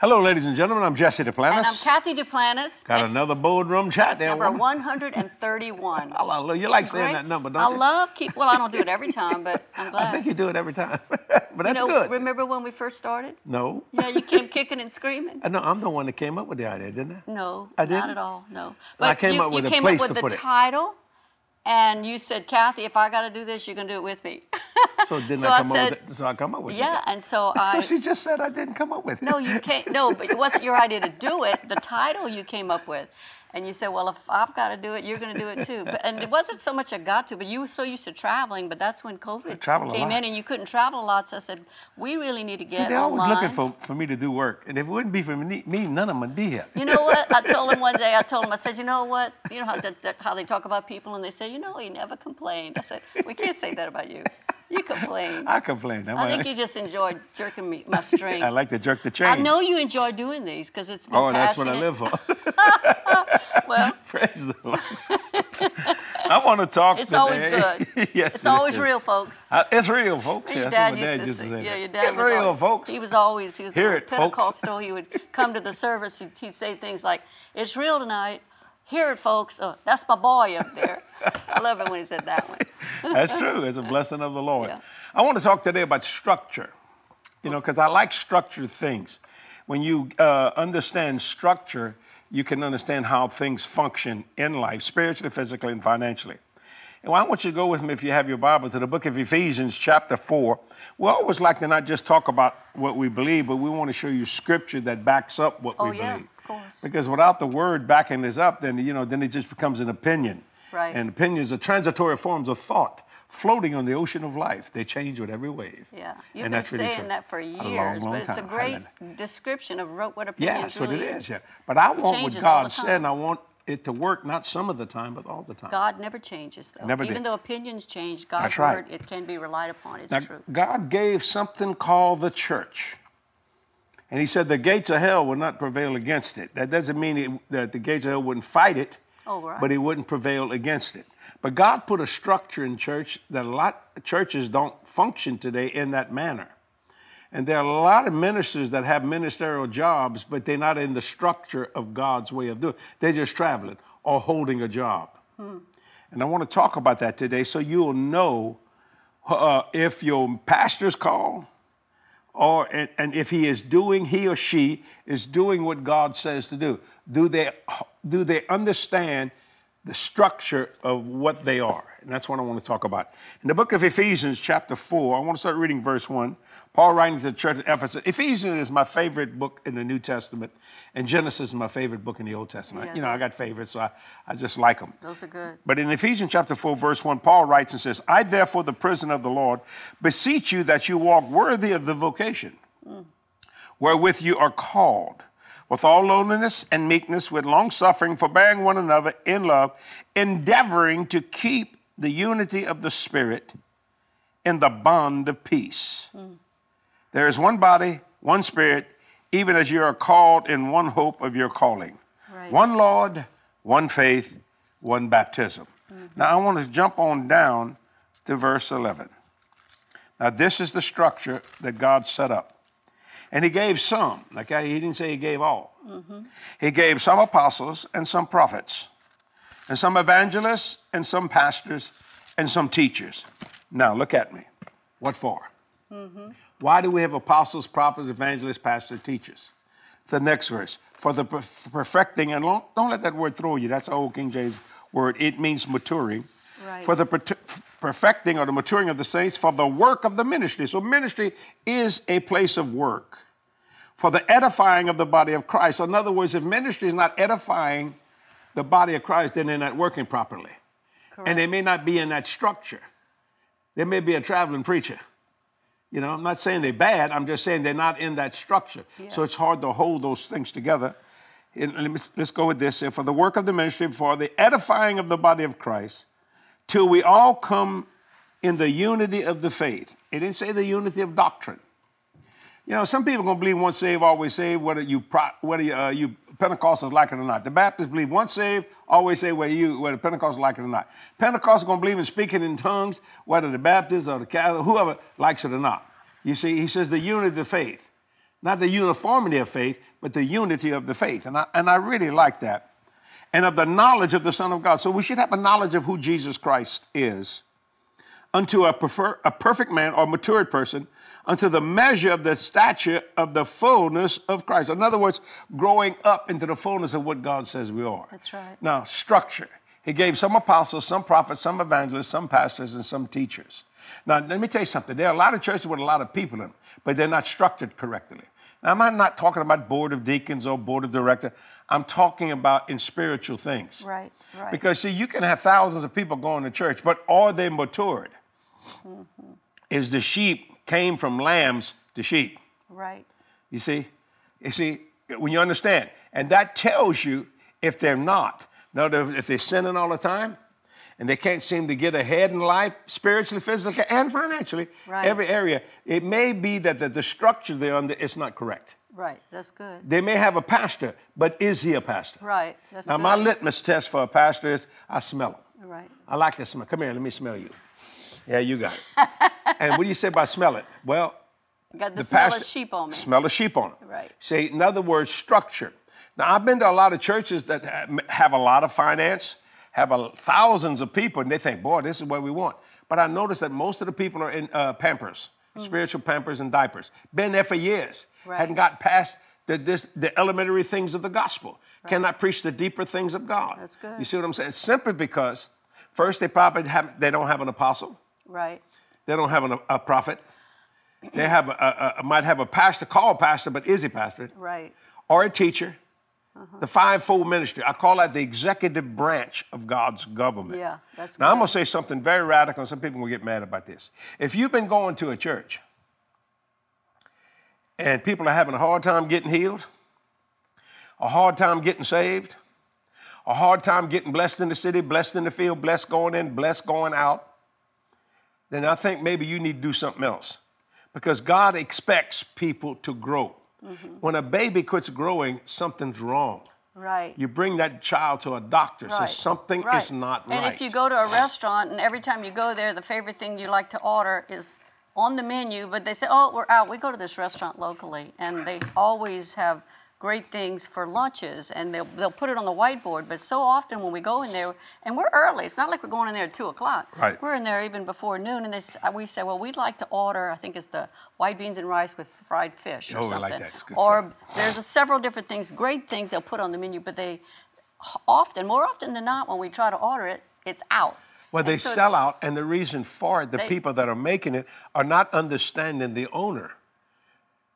Hello, ladies and gentlemen. I'm Jesse Duplantis. And I'm Kathy Duplantis. Got another boardroom chat there. Number woman. 131. Hallelujah. You like saying Right? that number, don't I you? I love keep. Well, I don't do it every time, but I'm glad. I think you do it every time. but that's you know, good. Remember when we first started? no. Yeah, you came kicking and screaming. I know I'm the one that came up with the idea, didn't I? No, I didn't? not at all. No. I came you, up with you a came place up to with put the it. And you said, Kathy, if I got to do this, you're gonna do it with me. So didn't So I I come up with it? So I come up with yeah, it. and so So she just said I didn't come up with it. No, you can't. No, but it wasn't your idea to do it. The title you came up with, and you said, "Well, if I've got to do it, you're going to do it too." But, and it wasn't so much a got to, but you were so used to traveling. But that's when COVID came in, and you couldn't travel a lot. So I said, "We really need to See, get they're always online." looking for, for me to do work. And if it wouldn't be for me, me none of them would be here. You know what? I told him one day. I told him. I said, "You know what? You know how that, that, how they talk about people, and they say, you know, he never complained." I said, "We can't say that about you. You complain." I complain. I'm I think you just enjoyed jerking me my string. I like to jerk the chain. I know you enjoy doing these because it's been Oh, that's what I live for. Well, Praise the Lord. I want to talk. It's always good. yes, It's it always is. real, folks. Uh, it's real, folks. your Yeah, dad that's what my used dad to used to say. Yeah, your dad It's was real, always, folks. He was always he was Hear a it, folks. Pentecostal. He would come to the service. He'd, he'd say things like, "It's real tonight. Hear it, folks. Oh, that's my boy up there." I love it when he said that one. That's true. It's a blessing of the Lord. Yeah. I want to talk today about structure, you know, because I like structured things. When you uh, understand structure, you can understand how things function in life, spiritually, physically, and financially. And I want you to go with me, if you have your Bible, to the book of Ephesians, chapter 4. We always like to not just talk about what we believe, but we want to show you scripture that backs up what Oh, we yeah, believe. of course. Because without the word backing this up, then you know, then it just becomes an opinion. Right. And opinions are transitory forms of thought floating on the ocean of life. They change with every wave. Yeah, you've And been really saying true. that for years, long, long but it's a time. great Hallelujah. description of what Yeah, opinions that's what really it is. Yeah. But I want what God said, and I want it to work not some of the time, but all the time. God never changes, though. Never Even did. though opinions change, God's right. word it can be relied upon. It's Now, true. God gave something called the church. And he said the gates of hell would not prevail against it. That doesn't mean it, that the gates of hell wouldn't fight it, Oh, right. but he wouldn't prevail against it. But God put a structure in church that a lot of churches don't function today in that manner. And there are a lot of ministers that have ministerial jobs, but they're not in the structure of God's way of doing it. They're just traveling or holding a job. And I want to talk about that today so you'll know uh, if your pastor's call or and, and if he is doing he or she is doing what God says to do. Do they do they understand the structure of what they are? And that's what I want to talk about. In the book of Ephesians, chapter 4, I want to start reading verse 1. Paul writing to the church at Ephesus. Ephesians is my favorite book in the New Testament, and Genesis is my favorite book in the Old Testament. Yeah, you know, I got favorites, so I, I just like them. Those are good. But in Ephesians chapter 4, verse 1, Paul writes and says, I therefore, the prisoner of the Lord, beseech you that you walk worthy of the vocation mm. wherewith you are called, with all lowliness and meekness, with long suffering, forbearing one another in love, endeavoring to keep the unity of the Spirit in the bond of peace. Mm. There is one body, one Spirit, even as you are called in one hope of your calling. Right. One Lord, one faith, one baptism. Mm-hmm. Now I want to jump on down to verse 11. Now, this is the structure that God set up. And He gave some, Okay, He didn't say He gave all. He gave some apostles and some prophets, and some evangelists and some pastors and some teachers. Now, look at me. What for? Why do we have apostles, prophets, evangelists, pastors, teachers? The next verse. For the perfecting, and don't don't let that word throw you. That's an old King James word. It means maturing. Right. For the perfecting or the maturing of the saints, for the work of the ministry. So, ministry is a place of work. For the edifying of the body of Christ. In other words, if ministry is not edifying the body of Christ, then they're not working properly. And they may not be in that structure. They may be a traveling preacher. You know, I'm not saying they're bad, I'm just saying they're not in that structure. So it's hard to hold those things together. And let's go with this. For the work of the ministry, for the edifying of the body of Christ, till we all come in the unity of the faith. It didn't say the unity of doctrine. You know, some people are gonna believe once saved, always saved, whether you whether you, uh, you Pentecostals like it or not. The Baptists believe once saved, always saved, whether you whether Pentecostals like it or not. Pentecostals are gonna believe in speaking in tongues, whether the Baptists or the Catholic, whoever likes it or not. You see, he says the unity of the faith. Not the uniformity of faith, but the unity of the faith. And I, and I really like that. And of the knowledge of the Son of God. So we should have a knowledge of who Jesus Christ is. Unto a, prefer, a perfect man or matured person, unto the measure of the stature of the fullness of Christ. In other words, growing up into the fullness of what God says we are. That's right. Now, structure. He gave some apostles, some prophets, some evangelists, some pastors, and some teachers. Now, let me tell you something. There are a lot of churches with a lot of people in them, but they're not structured correctly. Now, I'm not talking about board of deacons or board of director. I'm talking about in spiritual things. Right, right. Because, see, you can have thousands of people going to church, but are they matured? Mm-hmm. Is the sheep came from lambs to sheep? Right. You see? You see, when you understand, and that tells you if they're not. Now, if they're sinning all the time, and they can't seem to get ahead in life, spiritually, physically, and financially, Right. every area, it may be that the, the structure they're under is not correct. Right. That's good. They may have a pastor, but is he a pastor? Right. That's Now, good. my litmus test for a pastor is I smell him. Right. I like the smell. Come here, let me smell you. Yeah, you got it. and what do you say by smell it? Well, Got the, the smell pastor of sheep on me. Smell of sheep on it. Right. See, in other words, structure. Now, I've been to a lot of churches that have a lot of finance, have a, thousands of people, and they think, boy, this is what we want. But I noticed that most of the people are in uh, pampers, spiritual pampers and diapers. Been there for years. Mm. Right. Hadn't got past the, this, the elementary things of the gospel. Cannot preach the deeper things of God. That's good. You see what I'm saying? Simply because, first, they probably have, they don't have an apostle. Right. They don't have an, a prophet. They have a, a, a, might have a pastor called pastor, but is he pastor? Right. Or a teacher. Uh-huh. The fivefold ministry. I call that the executive branch of God's government. Yeah, that's Now I'm going to say something very radical, and some people will get mad about this. If you've been going to a church and people are having a hard time getting healed, a hard time getting saved, a hard time getting blessed in the city, blessed in the field, blessed going in, blessed going out, then I think maybe you need to do something else. Because God expects people to grow. Mm-hmm. When a baby quits growing, something's wrong. Right. You bring that child to a doctor, Right. says something right. is not and right. And if you go to a restaurant and every time you go there, the favorite thing you like to order is on the menu, but they say, "Oh, we're out. We go to this restaurant locally," and they always have great things for lunches, and they'll they'll put it on the whiteboard. But so often when we go in there, and we're early, it's not like we're going in there at two o'clock. Right. We're in there even before noon, and they we say, "Well, we'd like to order. I think it's the white beans and rice with fried fish or Oh, I something." like that. Or there's a several different things, great things they'll put on the menu, but they often, more often than not, when we try to order it, it's out. well, they so sell out, and the reason for it, the They- people that are making it are not understanding the owner.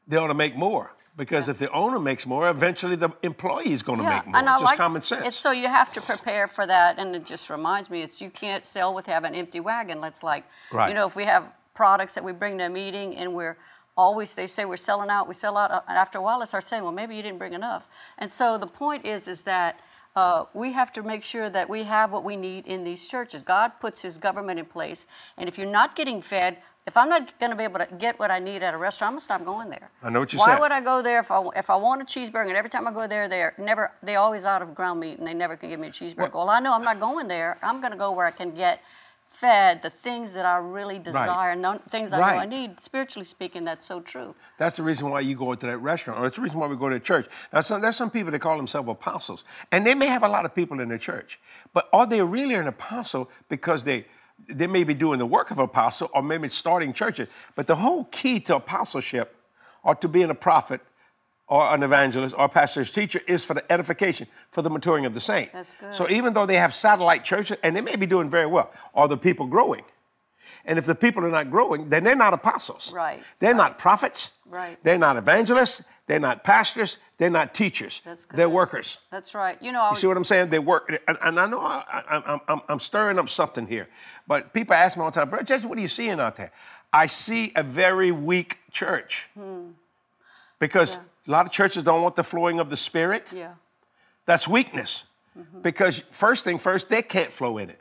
They ought to make more. Because if the owner makes more, eventually the employee is going to make more. and I Just like common sense. So you have to prepare for that, and it just reminds me, it's you can't sell with having an empty wagon. Let's like, Right. you know, if we have products that we bring to a meeting and we're always they say we're selling out, we sell out, uh, and after a while they start saying, well, maybe you didn't bring enough. And so the point is, is that. Uh, we have to make sure that we have what we need in these churches. God puts His government in place, and if you're not getting fed, if I'm not going to be able to get what I need at a restaurant, I'm going to stop going there. I know what you're Why saying. would I go there if I, if I want a cheeseburger and every time I go there, they're never they always out of ground meat and they never can give me a cheeseburger. Well, I know I'm not going there. I'm going to go where I can get fed the things that I really desire, no, things I know I need. Spiritually speaking, that's so true. That's the reason why you go into that restaurant, or it's the reason why we go to church. Now, some, there's some people that call themselves apostles, and they may have a lot of people in their church, but are they really an apostle because they they may be doing the work of apostle, or maybe starting churches? But the whole key to apostleship, or to being a prophet, or an evangelist, or pastor's teacher, is for the edification, for the maturing of the saint. That's good. So even though they have satellite churches, and they may be doing very well, are the people growing? And if the people are not growing, then they're not apostles. Right, They're not prophets. Right. They're not evangelists. They're not pastors. They're not teachers. That's good. They're workers. That's right. You know, I You see what I'm saying? They work, and, and I know I, I, I'm, I'm stirring up something here, but people ask me all the time, bro, Jesse, what are you seeing out there? I see a very weak church hmm. because a lot of churches don't want the flowing of the Spirit. yeah, That's weakness. Mm-hmm. Because first thing first, they can't flow in it.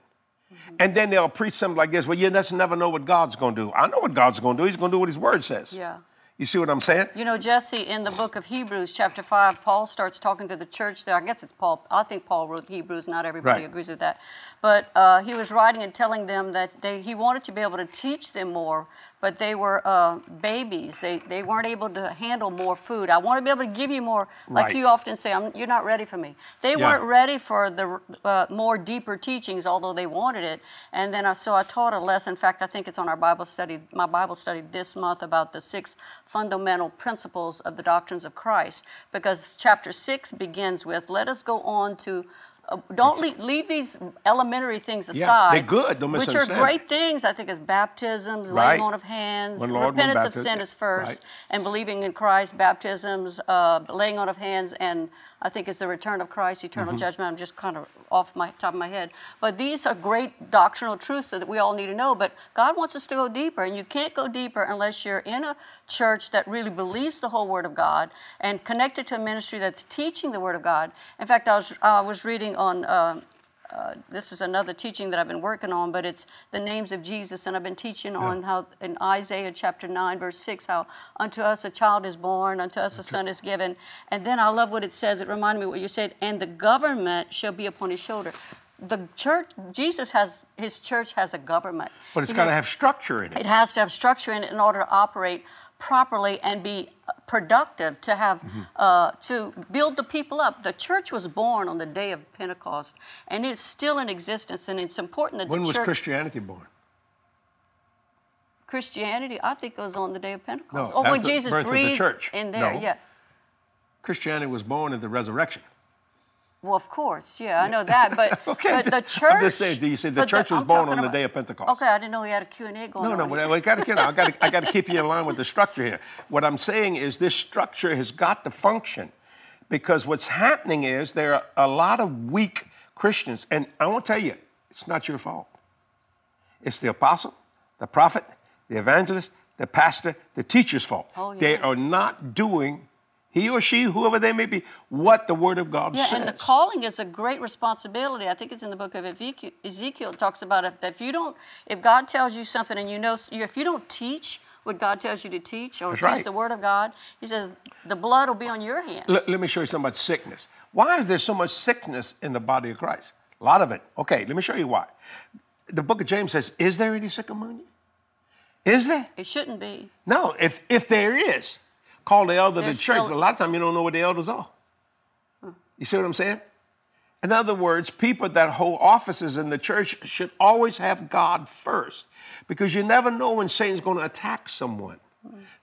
Mm-hmm. And then they'll preach something like this. Well, you just never know what God's going to do. I know what God's going to do. He's going to do what His Word says. yeah. You see what I'm saying? You know, Jesse, in the book of Hebrews, chapter 5, Paul starts talking to the church there. I guess it's Paul. I think Paul wrote Hebrews. Not everybody Right. agrees with that. But uh, he was writing and telling them that they, he wanted to be able to teach them more, but they were uh, babies. They, they weren't able to handle more food. I want to be able to give you more, like Right. you often say, I'm, you're not ready for me. They Yeah. weren't ready for the uh, more deeper teachings, although they wanted it. And then I, so I taught a lesson. In fact, I think it's on our Bible study, my Bible study this month about the six fundamental principles of the doctrines of Christ, because chapter six begins with, "Let us go on to." Uh, don't leave, leave these elementary things aside. Yeah, they're good, don't Which are great things, I think, as baptisms, Right. laying on of hands, One Lord, one repentance of sin is first, Right. and believing in Christ, baptisms, uh, laying on of hands, and I think it's the return of Christ, eternal Mm-hmm. judgment. I'm just kind of off my top of my head. But these are great doctrinal truths that we all need to know. But God wants us to go deeper, and you can't go deeper unless you're in a church that really believes the whole Word of God and connected to a ministry that's teaching the Word of God. In fact, I was, I was reading on. Um, uh, this is another teaching that I've been working on, but it's the names of Jesus, and I've been teaching on how in Isaiah chapter 9, verse 6, how unto us a child is born, unto us a son is given. And then I love what it says. It reminded me what you said, and the government shall be upon his shoulder. The church, Jesus has, his church has a government. But it's got to have structure in it. it has to have structure in it in order to operate properly and be productive to have Mm-hmm. uh, to build the people up the church was born on the day of pentecost and it's still in existence and it's important that When was church Christianity born? christianity i think goes on the day of pentecost No, oh when the jesus birth of the breathed church. in there No. yeah Christianity was born at the resurrection. Well of course yeah i know that but, Okay, but the I'm church just saying, do you see the church was I'm born on the day of Pentecost? okay i didn't know we had a q&a going No, on no, here. but I got to, I got to, I got to keep you in line with the structure here. What I'm saying is this structure has got to function, because what's happening is there are a lot of weak Christians, and I want to tell you, it's not your fault. It's the apostle, the prophet, the evangelist, the pastor, the teacher's fault. Oh, They are not doing, he or she, whoever they may be, what the Word of God Yeah, says. and the calling is a great responsibility. I think it's in the book of Ezekiel. It talks about if, if you don't, if God tells you something and you know, if you don't teach what God tells you to teach or That's teach right. the Word of God, He says the blood will be on your hands. Let, let me show you something about sickness. Why is there so much sickness in the body of Christ? A lot of it. Okay, let me show you why. The book of James says, Is there any sick among you? Is there? it shouldn't be. No, if, if there is, call the elder the church. still- But a lot of times you don't know what the elders are. You see what I'm saying? In other words, people that hold offices in the church should always have God first because you never know when Satan's going to attack someone.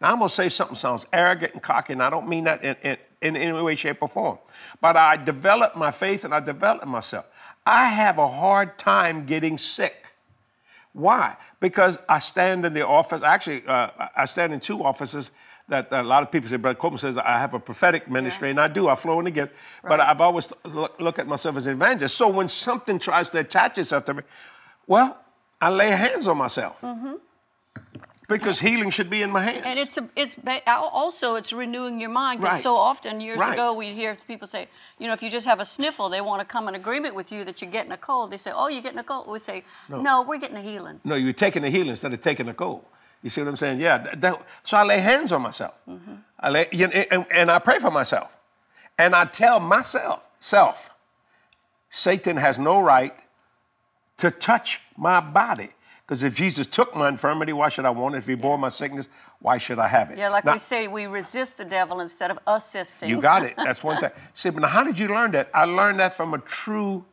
Now, I'm going to say something sounds arrogant and cocky, and I don't mean that in, in, in any way, shape, or form. But I developed my faith and I developed myself. I have a hard time getting sick. Why? Because I stand in the office. Actually, uh, I stand in two offices that a lot of people say. Brother Copeland says I have a prophetic ministry, and I do. I flow in the gift. But I've always look, look at myself as an evangelist. So when something tries to attach itself to me, well, I lay hands on myself because healing should be in my hands. Mm-hmm. And it's a, it's ba- also it's renewing your mind because Right. so often years Right. ago we'd hear people say, you know, if you just have a sniffle, they want to come in agreement with you that you're getting a cold. They say, oh, you're getting a cold. We say, no, we're getting a healing. No, you're taking the healing instead of taking a cold. You see what I'm saying? Yeah. that- that- so I lay hands on myself. Mm-hmm. I lay, you know, and, and I pray for myself. And I tell myself, self, Satan has no right to touch my body. Because if Jesus took my infirmity, why should I want it? If he bore my sickness, why should I have it? Yeah, like Now, we say, we resist the devil instead of assisting. You got it. That's one thing. See, but now how did you learn that? I learned that from a true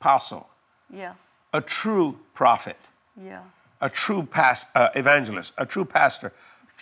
apostle, Yeah, a true prophet. yeah. A true past, uh, evangelist, a true pastor,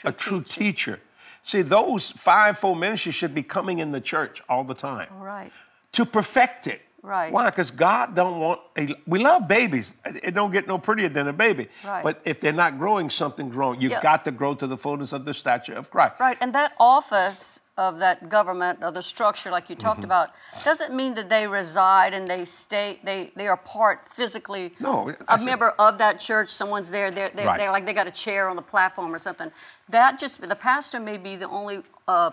a true teacher. See, those fivefold ministries should be coming in the church all the time right. to perfect it. Right. Why? Because God don't want. A, we love babies. It don't get no prettier than a baby. Right. But if they're not growing, something's wrong. You've Yeah. got to grow to the fullness of the stature of Christ. Right, and that office of that government or the structure, like you talked Mm-hmm. about, doesn't mean that they reside and they stay. They they are part physically. No, a member of that church. Someone's there. They're they're, Right. they're like they got a chair on the platform or something. That just the pastor may be the only. Uh,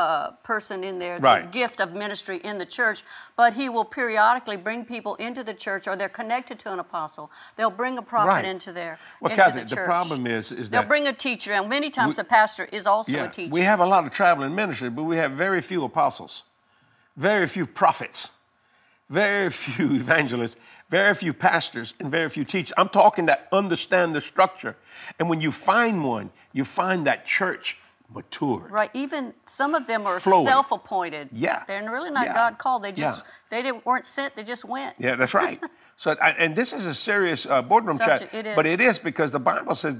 uh, person in there, the gift of ministry in the church, but he will periodically bring people into the church, or they're connected to an apostle. They'll bring a prophet Right. into there. Well, into Kathy, the, the problem is- is that they'll bring a teacher, and many times the pastor is also a teacher. We have a lot of traveling ministry, but we have very few apostles, very few prophets, very few evangelists, Very few pastors and very few teachers. I'm talking that understand the structure. And when you find one, you find that church matured. Right. Even some of them are Flowing. self-appointed. Yeah. They're really not Yeah. God called. They just Yeah. they didn't weren't sent. They just went. Yeah, that's right. So, and this is a serious uh, boardroom chat, it but it is because the Bible says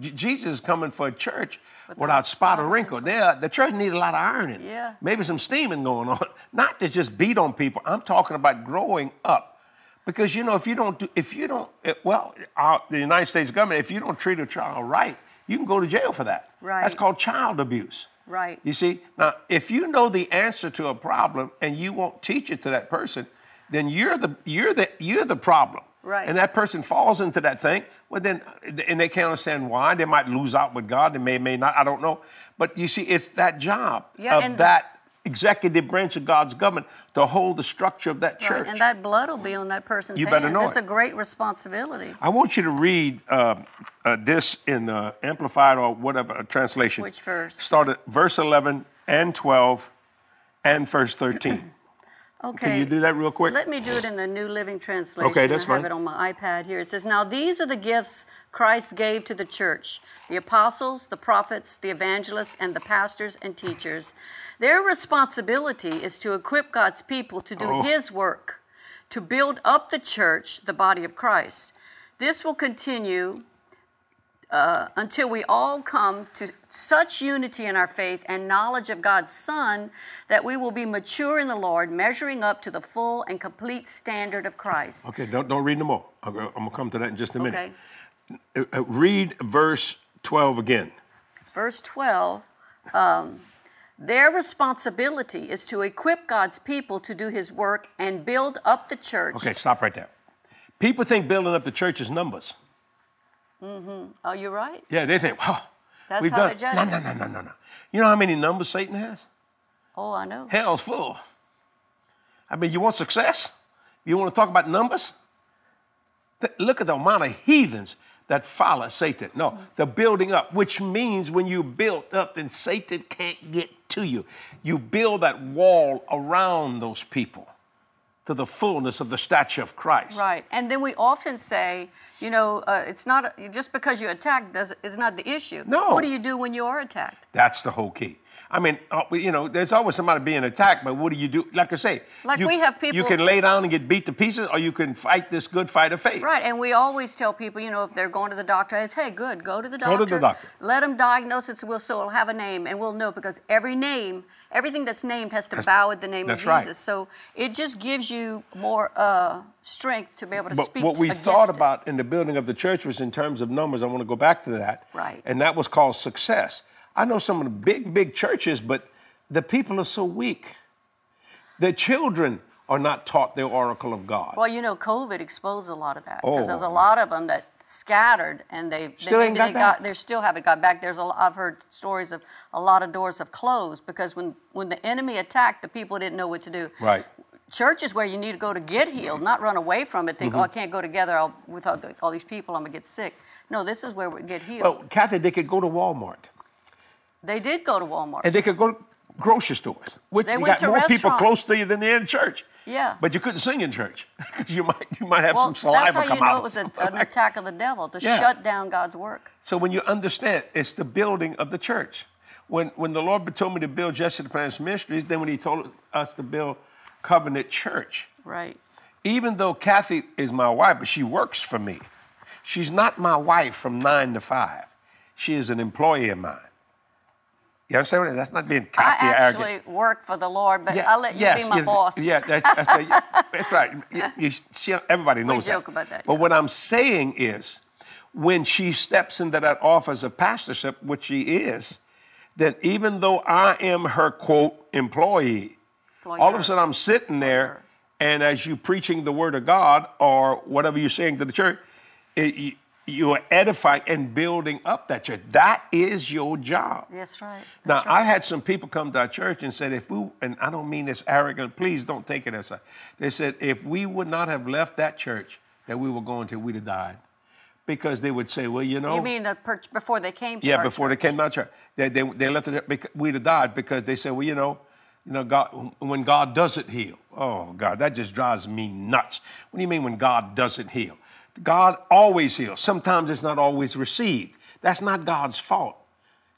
Jesus is coming for a church without, spot or wrinkle. There, the church needs a lot of ironing. Yeah. Maybe some steaming going on. Not to just beat on people. I'm talking about growing up. Because you know, if you don't do, if you don't, eh, well, our, the United States government, if you don't treat a child right, you can go to jail for that. Right. That's called child abuse. Right. You see, now if you know the answer to a problem and you won't teach it to that person, then you're the you're the you're the problem. Right. And that person falls into that thing. Well, then, and they can't understand why. They might lose out with God. They may may not. I don't know. But you see, it's that job Yeah, of that executive branch of God's government to hold the structure of that church. Right. And that blood will be on that person's You hands. better know it's it. a great responsibility. I want you to read uh, uh, this in the Amplified or whatever uh, translation. Which verse? Start at verse 11 and 12 and verse 13. Okay. Can you do that real quick? Let me do it in the New Living Translation. Okay, that's I have fine. it on my iPad here. It says, Now these are the gifts Christ gave to the church the apostles, the prophets, the evangelists, and the pastors and teachers. Their responsibility is to equip God's people to do Oh. His work, to build up the church, the body of Christ. This will continue uh, until we all come to such unity in our faith and knowledge of God's Son that we will be mature in the Lord, measuring up to the full and complete standard of Christ. Okay, don't, don't read no more. I'm going to come to that in just a minute. Okay. Uh, uh, read verse 12 again. Verse 12 um, Their responsibility is to equip God's people to do His work and build up the church. Okay, stop right there. People think building up the church is numbers. Mm-hmm. Oh, you're right. Yeah, they think, wow, That's we've how done they judge No, no, no, no, no, no. You know how many numbers Satan has? Oh, I know. Hell's full. I mean, you want success? You want to talk about numbers? Look at the amount of heathens that follow Satan. No, mm. the building up, which means when you build up, then Satan can't get to you. You build that wall around those people to the fullness of the stature of Christ. Right. And then we often say, you know, uh, it's not just because you attack does is not the issue. No. What do you do when you are attacked? That's the whole key. I mean, uh, you know, there's always somebody being attacked, but what do you do? Like I say, Like you, we have people, You can lay down and get beat to pieces, or you can fight this good fight of faith. Right, and we always tell people, you know, if they're going to the doctor, it's, hey, good, go to the doctor. Go to the doctor. Let them diagnose it, so we'll, so it'll have a name, and we'll know because every name, everything that's named has to bow at the name of that's right. Jesus. So it just gives you more uh, strength to be able to speak. But speak what we thought it. about in the building of the church was in terms of numbers. I want to go back to that. Right. And that was called success. I know some of the big, big churches, but the people are so weak. The children are not taught the oracle of God. Well, you know, COVID exposed a lot of that because there's a Oh. lot of them that scattered and they, they Still ain't maybe got got they still haven't got back. There's a I've heard stories of a lot of doors have closed because when when the enemy attacked, the people didn't know what to do. Right. Church is where you need to go to get healed, not run away from it. Think, oh, I Mm-hmm. can't go together I'll, with all, the- all these people. I'm gonna get sick. No, this is where we get healed. Well, Kathy, they could go to Walmart they did go to Walmart. and they could go to grocery stores, which They you got more people close to you than they're in church. Yeah. But you couldn't sing in church because you might you might have well, some that's how come you know it was a, an attack of the devil to Yeah. shut down God's work. So when you understand, it's the building of the church. When when the Lord told me to build Jesse Duplantis Ministries, then when He told us to build Covenant Church, Right. even though Kathy is my wife, but she works for me. She's not my wife from nine to five. She is an employee of mine. You understand what I mean? That's not being I cocky arrogant. actually work for the Lord, but I'll let you yes, be my yes, boss. Yeah, that's, that's, a- that's right. You- you- she- everybody knows that. joke about that, But yeah. what I'm saying is, when she steps into that office of pastorship, which she is, that even though I am her quote employee, all of a sudden I'm sitting there, and as you preaching the word of God or whatever you're saying to the church, it, you, are edifying and building up that church. That is your job. That's right. Now, That's right. I had some people come to our church and said, if we, and I don't mean this arrogant, please don't take it as a, they said, if we would not have left that church that we were going to, we'd have died. Because they would say, well, you know. You mean the per- before they came to yeah, before they came to our church. They, they, they left it, we'd have died because they said, well, you know, You know, God, when God doesn't heal. Oh, God, that just drives me nuts. What do you mean when God doesn't heal? God always heals. Sometimes it's not always received. That's not God's fault.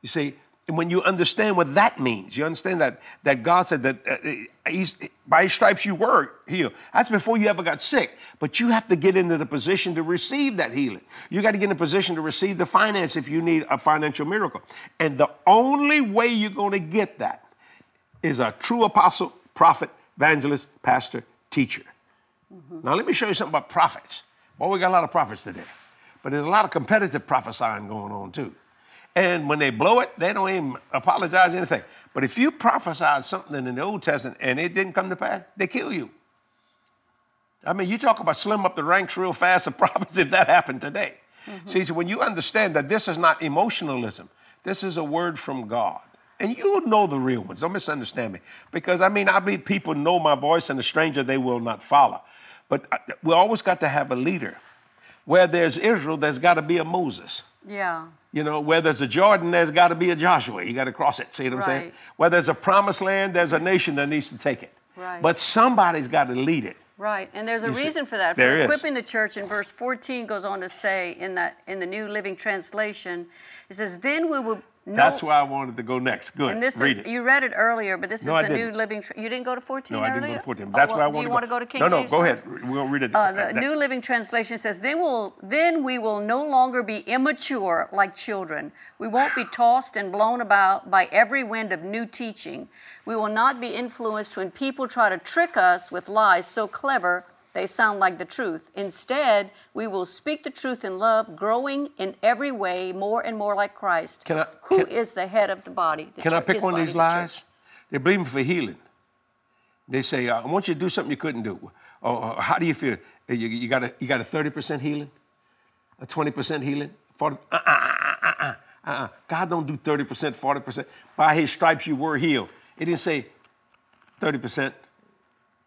You see, and when you understand what that means, you understand that, that God said that uh, he's, by his stripes you were healed. That's before you ever got sick. But you have to get into the position to receive that healing. You got to get in a position to receive the finance if you need a financial miracle. And the only way you're going to get that is a true apostle, prophet, evangelist, pastor, teacher. Mm-hmm. Now, let me show you something about prophets. Well, we got a lot of prophets today, but there's a lot of competitive prophesying going on too. And when they blow it, they don't even apologize anything. But if you prophesied something in the Old Testament and it didn't come to pass, they kill you. I mean, you talk about slim up the ranks real fast of prophets if that happened today. Mm-hmm. See, so when you understand that this is not emotionalism, this is a word from God. And you know the real ones. Don't misunderstand me. Because I mean, I believe people know my voice and a stranger they will not follow. But we always got to have a leader. Where there's Israel, there's got to be a Moses. Yeah. You know, where there's a Jordan, there's got to be a Joshua. You got to cross it. See what I'm right. saying? Where there's a promised land, there's a nation that needs to take it. Right. But somebody's got to lead it. Right, and there's a you reason see, for that. For equipping is. the church in verse 14 goes on to say in that in the New Living Translation, it says, "Then we will no, That's why I wanted to go next. Good. And this Read is, it. You read it earlier, but this no, is the. New Living. Tra- you didn't go to 14 No, earlier? I didn't go to 14. That's oh, well, why I want. to Do you go. want to go to King No, no, James go first? ahead. We'll read it. Uh, the New Living Translation says, "Then will then we will no longer be immature like children. We won't be tossed and blown about by every wind of new teaching. We will not be influenced when people try to trick us with lies so clever they sound like the truth. Instead, we will speak the truth in love, growing in every way more and more like Christ, I, who can, is the head of the body. The can church, I pick one of these the lies? They're believing for healing. They say, uh, I want you to do something you couldn't do. Or, how do you feel? You, you, got a, you got a 30% healing? A 20% healing? 40, uh, uh, uh, uh, uh, God don't do 30%, 40%. By his stripes you were healed. It didn't say 30%,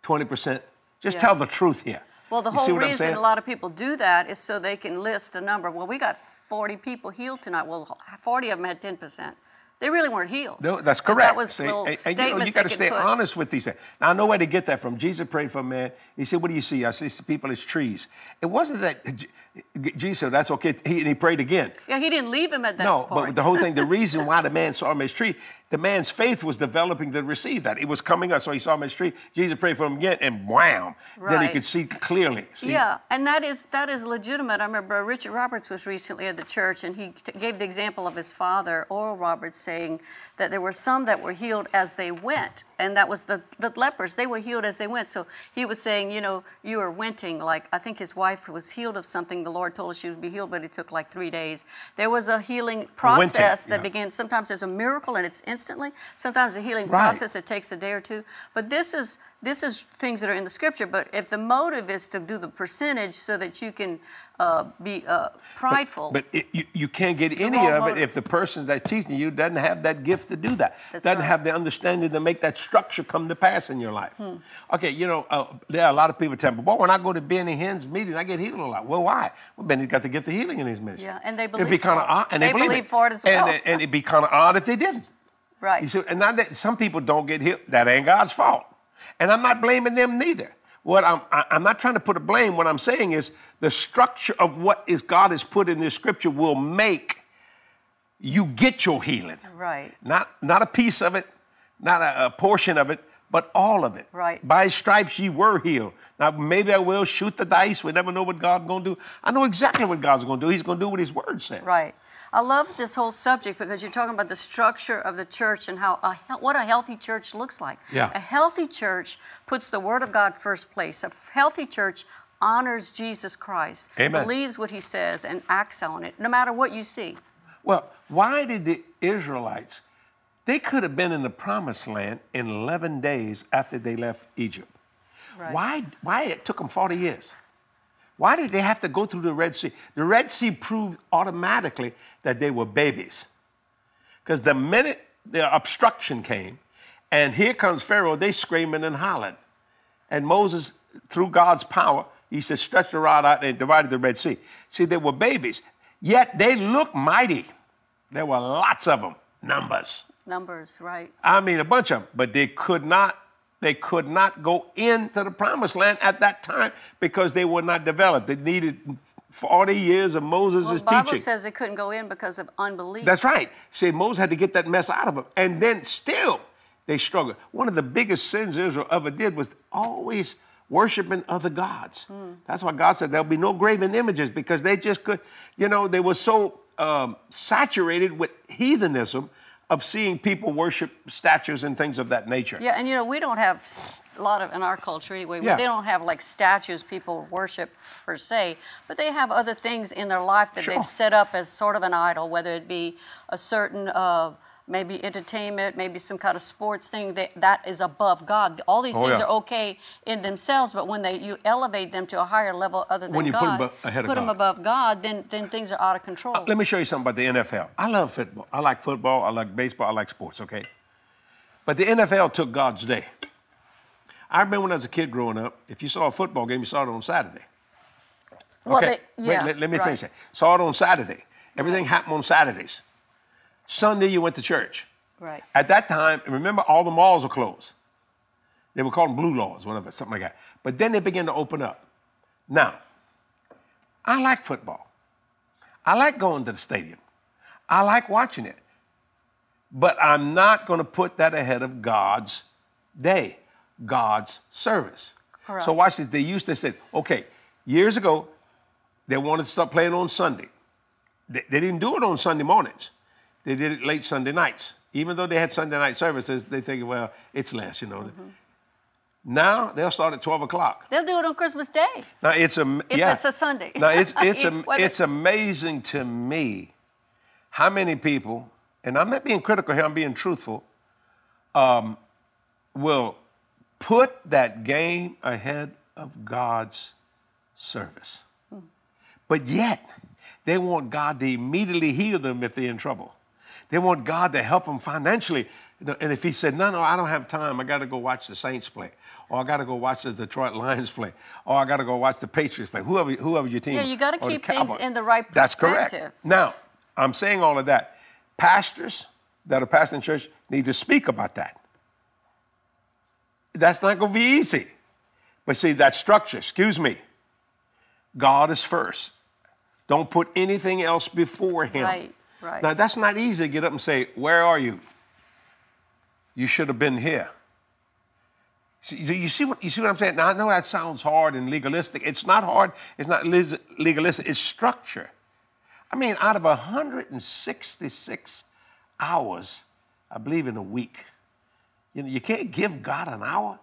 20%. Just yeah. tell the truth here. Well, the you whole reason a lot of people do that is so they can list a number. Well, we got 40 people healed tonight. Well, 40 of them had 10%. They really weren't healed. No, that's correct. That was See, and, and you, know, you got to stay put. honest with these things. Now, I know where to get that from. Jesus prayed for a man. He said, What do you see? I see people as trees. It wasn't that Jesus said, That's okay. He, and he prayed again. Yeah, he didn't leave him at that no, point. but the whole thing, the reason why the man saw him as tree, the man's faith was developing to receive that. It was coming up, so he saw him as tree. Jesus prayed for him again, and wham, right. then he could see clearly. See? Yeah, and that is that is legitimate. I remember Richard Roberts was recently at the church, and he t- gave the example of his father, Oral Roberts, saying that there were some that were healed as they went, and that was the, the lepers. They were healed as they went. So he was saying, you know, you are winting. Like I think his wife was healed of something. The Lord told her she would be healed, but it took like three days. There was a healing process that yeah. began. Sometimes there's a miracle and it's instantly. Sometimes the healing right. process it takes a day or two. But this is this is things that are in the scripture. But if the motive is to do the percentage so that you can uh, be uh, prideful, but, but it, you, you can't get any of motive. it if the person that's teaching you doesn't have that gift to do that, that's doesn't right. have the understanding to make that structure come to pass in your life. Hmm. Okay, you know uh, there are a lot of people tell me, "Boy, when I go to Benny Hinn's meetings, I get healed a lot." Well, why? Well, Benny's got the gift of healing in his ministry. Yeah, and they believe. It'd be kind of odd, and they, they believe, believe, for it as well. And, and it'd be kind of odd if they didn't. Right. You see, and now that some people don't get healed, that ain't God's fault. And I'm not blaming them neither. What I'm, I'm not trying to put a blame. What I'm saying is the structure of what is God has put in this scripture will make you get your healing. Right. Not, not a piece of it, not a, a portion of it, but all of it. Right. By stripes ye were healed. Now maybe I will shoot the dice. We never know what God's going to do. I know exactly what God's going to do. He's going to do what His Word says. Right. I love this whole subject because you're talking about the structure of the church and how a, what a healthy church looks like. Yeah. A healthy church puts the Word of God first place. A healthy church honors Jesus Christ, Amen. believes what He says, and acts on it, no matter what you see. Well, why did the Israelites? They could have been in the promised land in 11 days after they left Egypt. Right. Why, why it took them 40 years? Why did they have to go through the Red Sea? The Red Sea proved automatically that they were babies. Because the minute the obstruction came, and here comes Pharaoh, they screaming and hollering. And Moses, through God's power, he said, stretch the rod out and divided the Red Sea. See, they were babies, yet they looked mighty. There were lots of them, numbers. Numbers, right? I mean, a bunch of them, but they could not. They could not go into the promised land at that time because they were not developed. They needed 40 years of Moses' Well, the Bible teaching. says they couldn't go in because of unbelief. That's right. See, Moses had to get that mess out of them. And then still, they struggled. One of the biggest sins Israel ever did was always worshiping other gods. That's why God said there'll be no graven images because they just could, you know, they were so um, saturated with heathenism of seeing people worship statues and things of that nature. Yeah, and you know, we don't have a lot of, in our culture anyway, Yeah. they don't have like statues people worship per se, but they have other things in their life that Sure. they've set up as sort of an idol, whether it be a certain, uh, maybe entertainment, maybe some kind of sports thing that, that is above God. All these Oh, things yeah. are okay in themselves, but when they you elevate them to a higher level other than When you put God, abo- ahead of put them above God, then, then things are out of control. Uh, let me show you something about the NFL. I love football. I like football. I like baseball. I like sports, okay? But the NFL took God's day. I remember when I was a kid growing up, if you saw a football game, you saw it on Saturday. Well, Okay. they- Wait, yeah, let, let me right. finish that. Saw it on Saturday. Everything happened on Saturdays. Sunday, you went to church. Right. At that time, remember, all the malls were closed. They were called blue laws, whatever, something like that. But then they began to open up. Now, I like football. I like going to the stadium. I like watching it. But I'm not going to put that ahead of God's day, God's service. Correct. So watch this. They used to say, okay, years ago, they wanted to start playing on Sunday. They, they didn't do it on Sunday mornings. They did it late Sunday nights. Even though they had Sunday night services, they think, well, it's less, you know. Mm-hmm. Now they'll start at 12 o'clock. They'll do it on Christmas Day. Now it's a If yeah. it's a Sunday. Now it's it's Whether- it's amazing to me how many people, and I'm not being critical here. I'm being truthful. Um, will put that game ahead of God's service, but yet they want God to immediately heal them if they're in trouble. They want God to help them financially. And if He said, "No, no, I don't have time. I got to go watch the Saints play." Or I got to go watch the Detroit Lions play, or I got to go watch the Patriots play. Whoever, whoever your team. Yeah, you gotta keep things in the right perspective. That's correct. Now, I'm saying all of that. Pastors that are pastoring church need to speak about that. That's not going to be easy. But see, that structure, excuse me, God is first. Don't put anything else before Him. Right, right. Now, that's not easy to get up and say, Where are you? You should have been here. You see what you see what I'm saying? Now I know that sounds hard and legalistic. It's not hard. It's not legalistic. It's structure. I mean, out of 166 hours, I believe in a week, you know, you can't give God an hour.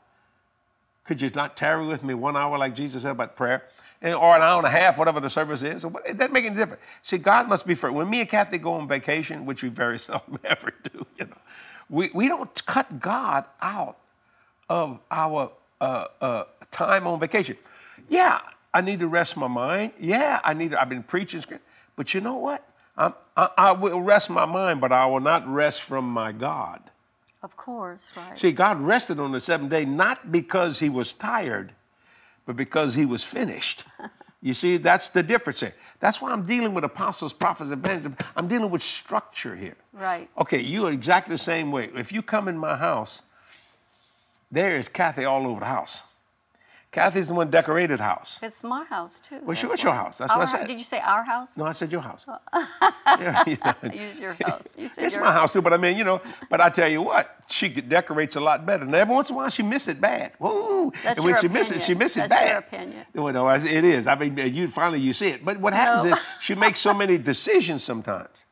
Could you not tarry with me one hour, like Jesus said about prayer, or an hour and a half, whatever the service is? It doesn't make any difference. See, God must be first. When me and Kathy go on vacation, which we very seldom ever do, you know, we, we don't cut God out of our uh, uh, time on vacation. Yeah, I need to rest my mind. Yeah, I need. To, I've been preaching, but you know what? I'm, I, I will rest my mind, but I will not rest from my God. Of course, right. See, God rested on the seventh day not because he was tired, but because he was finished. you see, that's the difference here. That's why I'm dealing with apostles, prophets, and evangelists. I'm dealing with structure here. Right. Okay, you are exactly the same way. If you come in my house, there is Kathy all over the house. Kathy's the one decorated house. It's my house too. Well, sure, That's it's your house. That's what I said. Did you say our house? No, I said your house. Oh. yeah, you know. Use your house. You said It's my house too, but I mean, you know, but I tell you what, she decorates a lot better. And every once in a while, she miss it bad. Whoa! That's and when your she miss it, she opinion. miss it That's bad. your opinion. Well, no, it is. I mean, you finally you see it. But what happens No. is she makes so many decisions sometimes.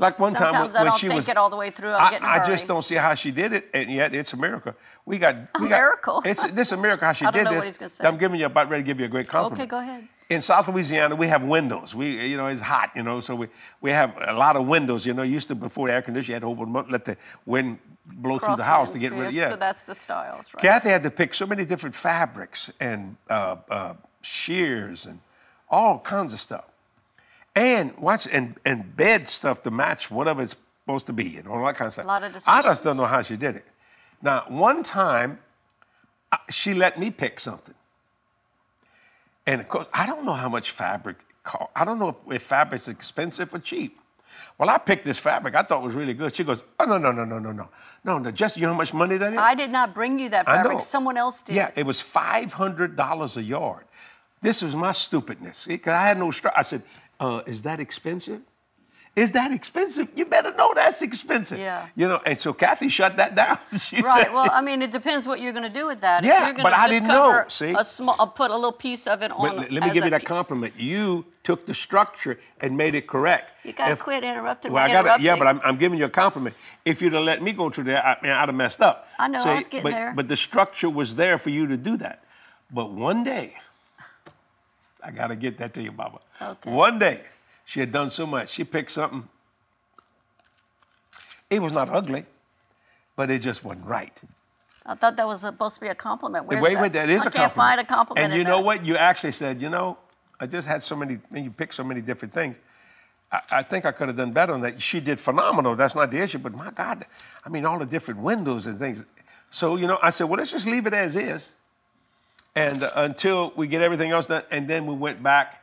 Like one time when, I don't she think was, it all the way through. I'm getting a I hurry. just don't see how she did it, and yet it's a miracle. We got we got miracle? It's this is a miracle how she I don't did know this. what he's gonna say. I'm giving you about ready to give you a great compliment. Okay, go ahead. In South Louisiana, we have windows. We, you know, it's hot, you know, so we, we have a lot of windows. You know, used to before the air conditioner, you had to open them up, let the wind blow through the house to get rid of. Yeah. So that's the styles, right? Kathy had to pick so many different fabrics and uh, uh, shears and all kinds of stuff. And watch and, and bed stuff to match whatever it's supposed to be and all that kind of stuff. A lot of I just don't know how she did it. Now, one time, uh, she let me pick something. And of course, I don't know how much fabric cost. I don't know if, if fabric's expensive or cheap. Well, I picked this fabric. I thought it was really good. She goes, Oh, no, no, no, no, no, no. No, no, just you know how much money that is? I did not bring you that I fabric. Someone else did. Yeah, it was $500 a yard. This was my stupidness. Because I had no str I said, uh, Is that expensive? Is that expensive? You better know that's expensive. Yeah. You know, and so Kathy shut that down. she Right. said, Well, I mean, it depends what you're going to do with that. If Yeah, but I didn't know, see? A small, I'll put a little piece of it on. But let me give you that compliment. You took the structure and made it correct. You got to quit interrupting Well, me. I got yeah, but I'm, I'm giving you a compliment. If you'd have let me go through there, I mean, I'd have messed up. I know, I was getting but, there. But the structure was there for you to do that. But one day, I got to get that to you, Baba. Okay. One day, she had done so much. She picked something. It was not ugly, but it just wasn't right. I thought that was supposed to be a compliment. Where's wait, that? wait, that is I a compliment. I can't find a compliment. And you know that. what? You actually said, you know, I just had so many, and you picked so many different things. I, I think I could have done better on that. She did phenomenal. That's not the issue. But my God, I mean, all the different windows and things. So, you know, I said, well, let's just leave it as is. And uh, until we get everything else done. And then we went back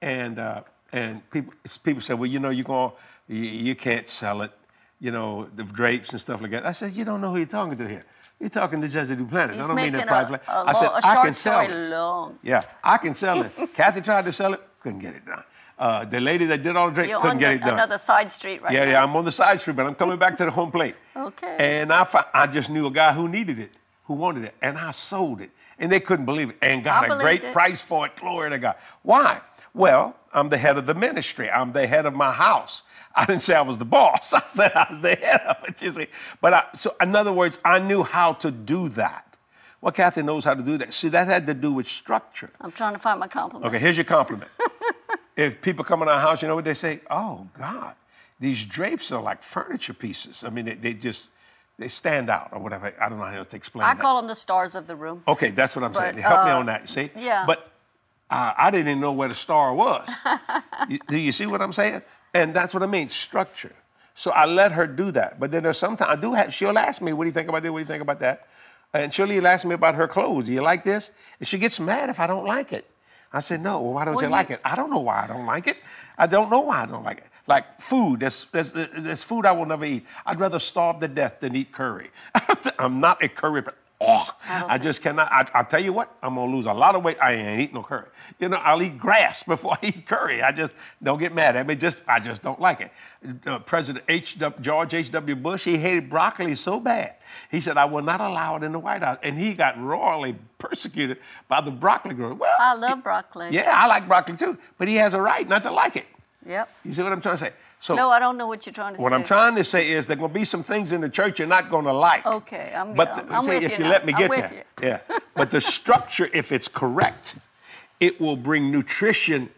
and, uh, and people, people said, well, you know, you're going, you, you can't sell it, you know, the drapes and stuff like that. I said, you don't know who you're talking to here. You're talking to Jesse Duplantis. He's I don't mean that a, privately. I said, I can sell story this. long. Yeah, I can sell it. Kathy tried to sell it, couldn't get it done. Uh, the lady that did all the drapes You're couldn't on get the, it done. another side street right yeah, now. yeah, I'm on the side street, but I'm coming back to the home plate. Okay. And I, fi- I just knew a guy who needed it, who wanted it, and I sold it. And they couldn't believe it, and got I a great it. price for it. Glory to God. Why? Well, I'm the head of the ministry. I'm the head of my house. I didn't say I was the boss. I said I was the head of it. You see, but I, so in other words, I knew how to do that. Well, Kathy knows how to do that. See, that had to do with structure. I'm trying to find my compliment. Okay, here's your compliment. if people come in our house, you know what they say? Oh God, these drapes are like furniture pieces. I mean, they, they just they stand out or whatever. I don't know how to explain I that. call them the stars of the room. okay, that's what I'm saying. But, Help me uh, on that. You see? yeah. But uh, I didn't even know where the star was. You- do you see what I'm saying? And that's what I mean, structure. So I let her do that. But then there's sometimes I do have. She'll ask me, "What do you think about this? What do you think about that?" And she'll ask me about her clothes. Do you like this? And she gets mad if I don't like it. I said, no. Well, why don't Well, you you- like it? I don't know why I don't like it. I don't know why I don't like it. Like food, there's, there's, there's food I will never eat. I'd rather starve to death than eat curry. I'm not a curry, but oh, I, just cannot. I, I'll tell you what, I'm gonna lose a lot of weight. I ain't eating no curry. You know, I'll eat grass before I eat curry. I just don't get mad at me. Just I just don't like it. Uh, President H. W. George H. W. Bush, he hated broccoli so bad. He said, "I will not allow it in the White House," and he got royally persecuted by the broccoli growers. Well, I love broccoli. yeah, I like broccoli too, but he has a right not to like it. Yep. You see what I'm trying to say? So No, I don't know what you're trying to what say. What I'm trying to say is there going to be some things in the church you're not going to like. Okay, I'm- But I'm- I'm say with if you you let me I'm get there, yeah. But the structure, if it's correct, it will bring nutrition,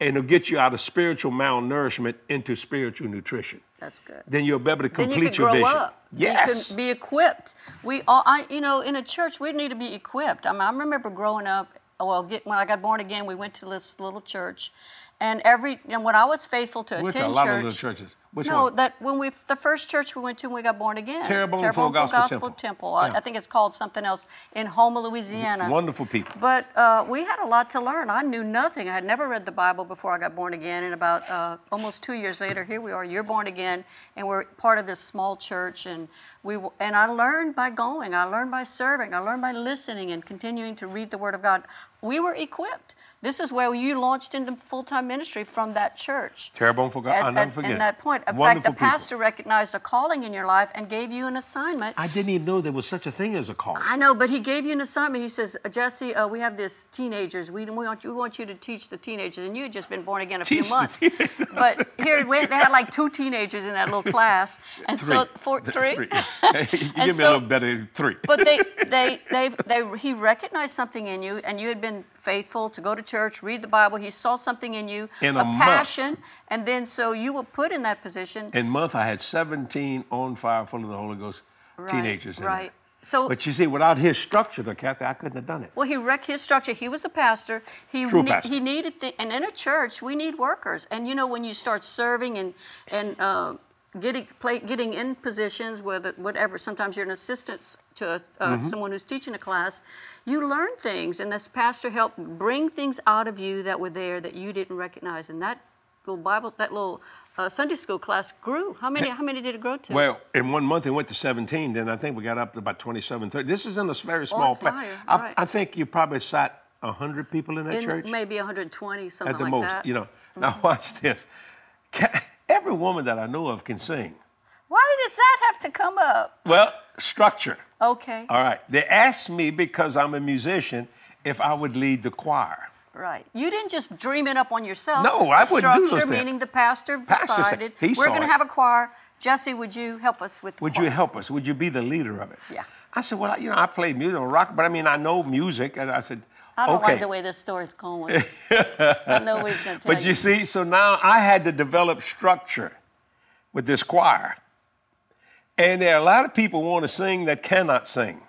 and it'll get you out of spiritual malnourishment into spiritual nutrition. That's good. Then you'll be able to complete then you can your grow vision. up. Yes. You can be equipped. We all, I, you know, in a church, we need to be equipped. I mean, I remember growing up. Well, get, when I got born again, we went to this little church, and every and when I was faithful to to attend a lot church. of little churches. Which no, one? that when we the first church we went to when we got born again. Terrebonne Full Gospel Temple. I- Yeah. I think it's called something else in Houma, Louisiana. Wonderful people. But uh, we had a lot to learn. I knew nothing. I had never read the Bible before I got born again. And about uh, almost two years later, here we are. You're born again, and we're part of this small church. And we w- and I learned by going. I learned by serving. I learned by listening and continuing to read the Word of God. We were equipped. This is where you launched into full-time ministry from that church. Terrebonne Full Gospel. At, I'll never at- forget. in that point. In Wonderful fact, the people. pastor recognized a calling in your life and gave you an assignment. I didn't even know there was such a thing as a call. I know, but he gave you an assignment. He says, Jesse, uh, we have this teenagers. We, we, want you, we want you to teach the teenagers. And you had just been born again a Teach few months. but here, we, they had like two teenagers in that little class. And so, for three. you And give me a so- little better than three. but they, they, they, they, he recognized something in you, and you had been faithful to go to church, read the Bible. He saw something in you, In a month. passion, and then so you were put in that position. In month, I had 17 on fire, full of the Holy Ghost Right, teenagers. right. So- but you see, without his structure, though, Kathy, I couldn't have done it. Well, he wrecked his structure. He was the pastor. He True ne- pastor. he needed th- and in a church we need workers. And you know when you start serving and and uh, getting play, getting in positions whether whatever. Sometimes you're an assistant to uh, Mm-hmm. someone who's teaching a class. You learn things, and this pastor helped bring things out of you that were there that you didn't recognize, and that little Bible, that little uh, Sunday school class grew. How many? How many did it grow to? Well, in one month it went to 17. Then I think we got up to about 27, 30. This is in a very small fire, fa- I, right. I think you probably sat 100 people in that In church maybe 120, something at the like most. that. Mm-hmm. You know. Now watch this. Every woman that I know of can sing. Why does that have to come up? Well, structure. Okay, All right. They asked me because I'm a musician if I would lead the choir. right. You didn't just dream it up on yourself. No, I wouldn't do those Structure, things. meaning the pastor Pastor said- decided he we're saw going to it. have a choir. Jesse, would you help us with? the Would you choir?" help us? Would you be the leader of it? Yeah. I said, well, you know, I play music, rock, but I mean, I know music. And I said, I don't okay. like the way this story's going. I know what he's going to tell But you see, so now I had to develop structure with this choir. And there are a lot of people want to sing that cannot sing.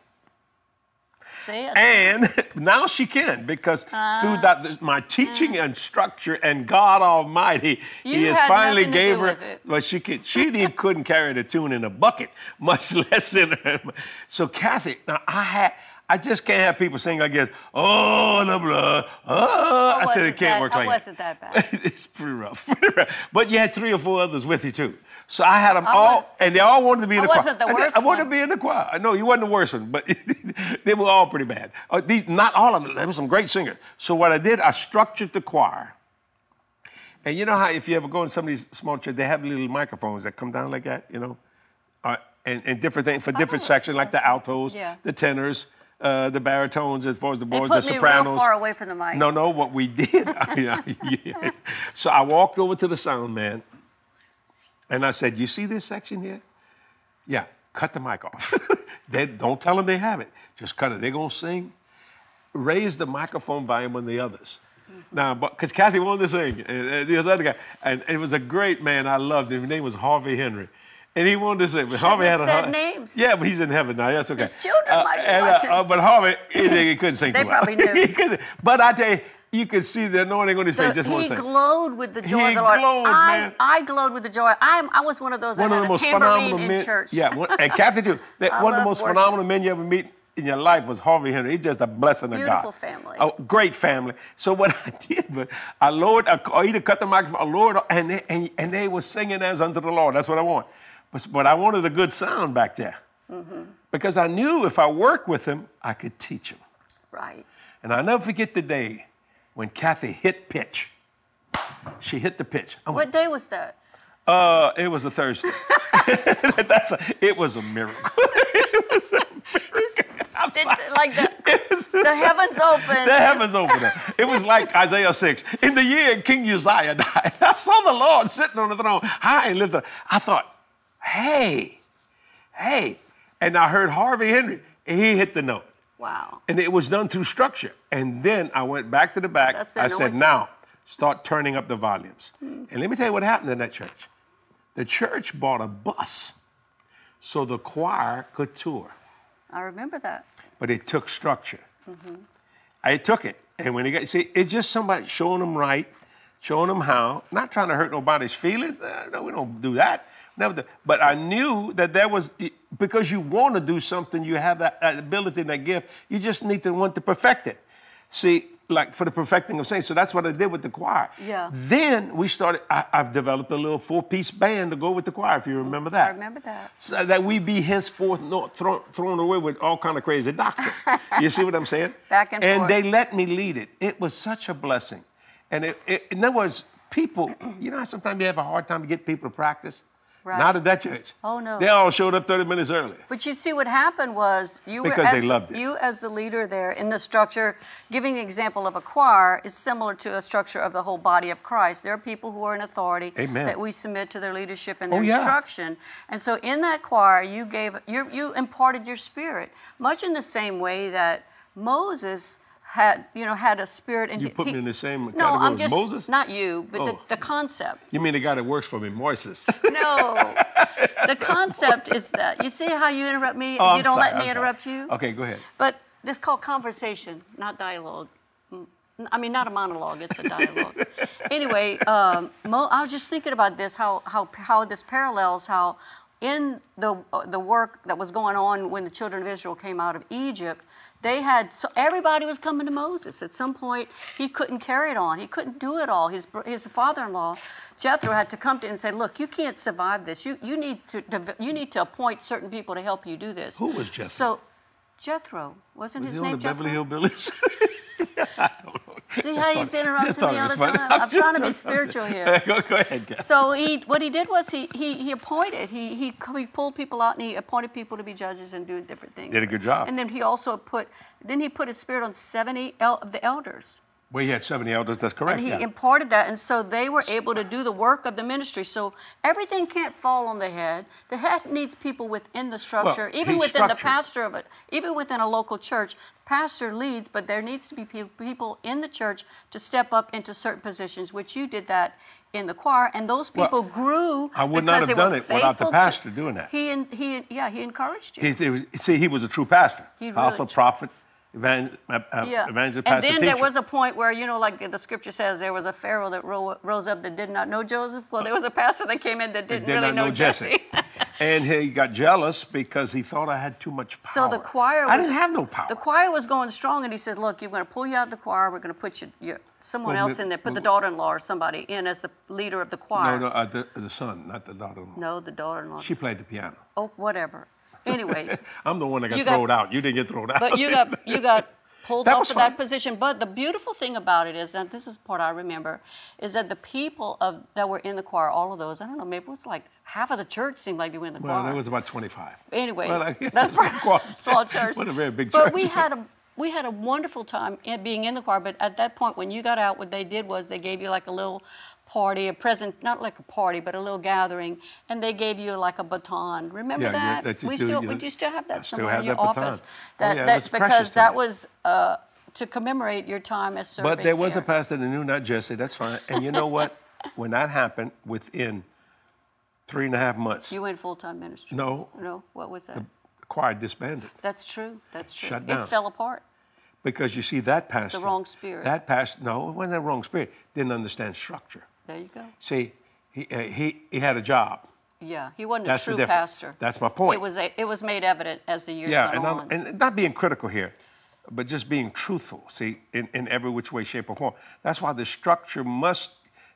See it? And now she can because Ah. through that my teaching and structure and God Almighty, He has finally gave her. Well, she could. She even couldn't carry the tune in a bucket, much less in her. So Kathy, now I had. I just can't have people sing like this. Oh, the blood. Oh, I said it can't that- work I like wasn't that bad. it's pretty rough. But you had three or four others with you too. So I had them I all, was- and they all wanted to be in I the choir. wasn't the worst I wanted one. to be in the choir. I know you wasn't the worst one, but they were all pretty bad. Uh, these, not all of them. There were some great singers. So what I did, I structured the choir. And you know how if you ever go in some of these small churches, they have little microphones that come down like that, you know, uh, and, and different things for different Oh, sections, like the altos, Yeah. the tenors, uh, the baritones, as far as the boys, the sopranos. real far away from the mic. No, no, what we did. yeah. So I walked over to the sound man and I said, You see this section here? Yeah, cut the mic off. they, don't tell them they have it. Just cut it. They're going to sing. Raise the microphone volume on the others. Now, because Kathy wanted to sing, and, and this other guy, and it was a great man. I loved him. His name was Harvey Henry. And he wanted to say, but Harvey had have a said names. Yeah, but he's in heaven now. That's okay. His children might be and, watching. Uh, but Harvey, he, he couldn't sing They too well. probably knew. He couldn't. but I tell you, you could see the anointing on his face The- just one he glowed with the joy He of the Lord. glowed, I, man. I glowed with the joy. I'm, I was one of those one of had the a most phenomenal in men. church. Yeah, one, and Kathy too. That one of the most worship. phenomenal men you ever meet in your life was Harvey Henry. He's just a blessing of God. Beautiful family. Oh, great family. So what I did was I lowered, I I either cut the microphone, I lowered, and they, and, and they were singing as unto the Lord. That's what I want. But, but I wanted a good sound back there. Mm-hmm. Because I knew if I worked with them, I could teach them. Right. And I'll never forget the day when Kathy hit pitch. She hit the pitch. I went, What day was that? uh, it was a Thursday. That's a, it was a miracle. It- sorry. like the, It was- the heavens opened. the heavens opened. It was like Isaiah 6. In the year King Uzziah died, I saw the Lord sitting on the throne, high and lifted. I thought, hey, hey. And I heard Harvey Henry, and he hit the note. wow. And it was done through structure. And then I went back to the back. That's I said, now start turning up the volumes. And let me tell you what happened in that church. The church bought a bus so the choir could tour, I remember that. but it took structure. Mhm. I took it. And when it got, see, it's just somebody showing them right, showing them how, not trying to hurt nobody's feelings. Uh, No, we don't do that. Never. But I knew that there was, because you want to do something, you have that, that ability and that gift, you just need to want to perfect it. See, like for the perfecting of saints. So that's what I did with the choir. Yeah. Then we started, I, I've developed a little four piece band to go with the choir, if you mm, remember that I remember that. so that we be henceforth not thrown, thrown away with all kind of crazy doctrine. you see what I'm saying? Back and forth. they let me lead it. It was such a blessing. And it, it, in other words, people, you know how sometimes you have a hard time to get people to practice? Right. Not at that church. Oh, no. They all showed up 30 minutes early. But you see, what happened was you were Because as they the- loved it. you as the leader there in the structure, giving an example of a choir is similar to a structure of the whole body of Christ. There are people who are in authority Amen. that we submit to their leadership and Oh, their yeah. instruction. And so in that choir, you gave you you imparted your spirit, much in the same way that Moses had you know had a spirit and You put he- me in the same no, category I'm just Moses? not you, but Oh. the, the concept. You mean the guy that works for me, Moises? No, the concept is that you see how you interrupt me. Oh, you I'm don't sorry, let I'm me sorry. interrupt you. Okay, go ahead. But this called conversation, not dialogue. Mm, I mean, not a monologue; it's a dialogue. anyway, um, Mo, I was just thinking about this: how how how this parallels how in the uh, the work that was going on when the children of Israel came out of Egypt, they had so everybody was coming to Moses. At some point, he couldn't carry it on. He couldn't do it all. His his father-in-law, Jethro, had to come to him and say, "Look, you can't survive this. You you need to you need to appoint certain people to help you do this." Who was Jethro? So, Jethro wasn't Was his name the Beverly Jethro? Hillbillies? I don't know. See how he's interrupting me all the time. I'm just trying to be spiritual here. go, go ahead. So he, what he did was he, he, he appointed, he, he, he pulled people out and he appointed people to be judges and do different things. Did a good job. And then he also put, then he put his spirit on 70 el- of the elders. Well, he had 70 elders. That's correct. And he yeah. imparted that. And so they were able to do the work of the ministry. So everything can't fall on the head. The head needs people within the structure, even he's within the pastor of it, even within a local church. Pastor leads, but there needs to be people in the church to step up into certain positions, which you did that in the choir, and those Well, people grew. I would not have done it without the faithful to- pastor doing that. He, he, yeah, he encouraged you. He, was, see, he was a true pastor. He Apostle, really- prophet, evan, uh, uh, Yeah. evangelist, and then teacher. there was a point where, you know, like the scripture says, there was a Pharaoh that ro- rose up that did not know Joseph. Well, there was a pastor that came in that didn't did really not know, Jesse. and he got jealous because he thought I had too much power. so the choir was, I didn't have no power. The choir was going strong, and he said, look, you're going to pull you out of the choir. We're going to put you, your, someone Well, else the- in there. Put the daughter-in-law or somebody in as the leader of the choir. no, no, uh, the, the son, not the daughter-in-law. No, the daughter-in-law. She played the piano. oh, whatever. Anyway, I'm the one that got got- thrown out. You didn't get thrown out. but you got you got pulled That off of fine. that position. But the beautiful thing about it is, and this is part I remember, is that the people of that were in the choir, all of those, I don't know, maybe it was like half of the church seemed like they were in the well, choir. Well, there was about 25. anyway, Well, that's a small church. What a very big church. But we had a we had a wonderful time in being in the choir. But at that point, when you got out, what they did was they gave you like a little party, a present, not like a party, but a little gathering, and they gave you like a baton. Remember Yeah, yeah, that? that we still, would know. you still have I that still somewhere in your baton. office? Oh, That, yeah, it that was because that me. was uh, to commemorate your time as serving. But there was a pastor that knew not Jesse. That's fine. And you know what? when that happened, within three and a half months, You went full time ministry. no, No, what was that? the choir disbanded. That's true. That's true. Shut It down. fell apart. Because you see, that pastor. The wrong spirit. That pastor, no, it wasn't the wrong spirit. Didn't understand structure. There you go. See, he, uh, he, he had a job. Yeah, he wasn't That's a true pastor. That's my point. It was a, it was made evident as the years Yeah, went and, on. I'm, and not being critical here, but just being truthful, see, in, in every which way, shape, or form. That's why the structure must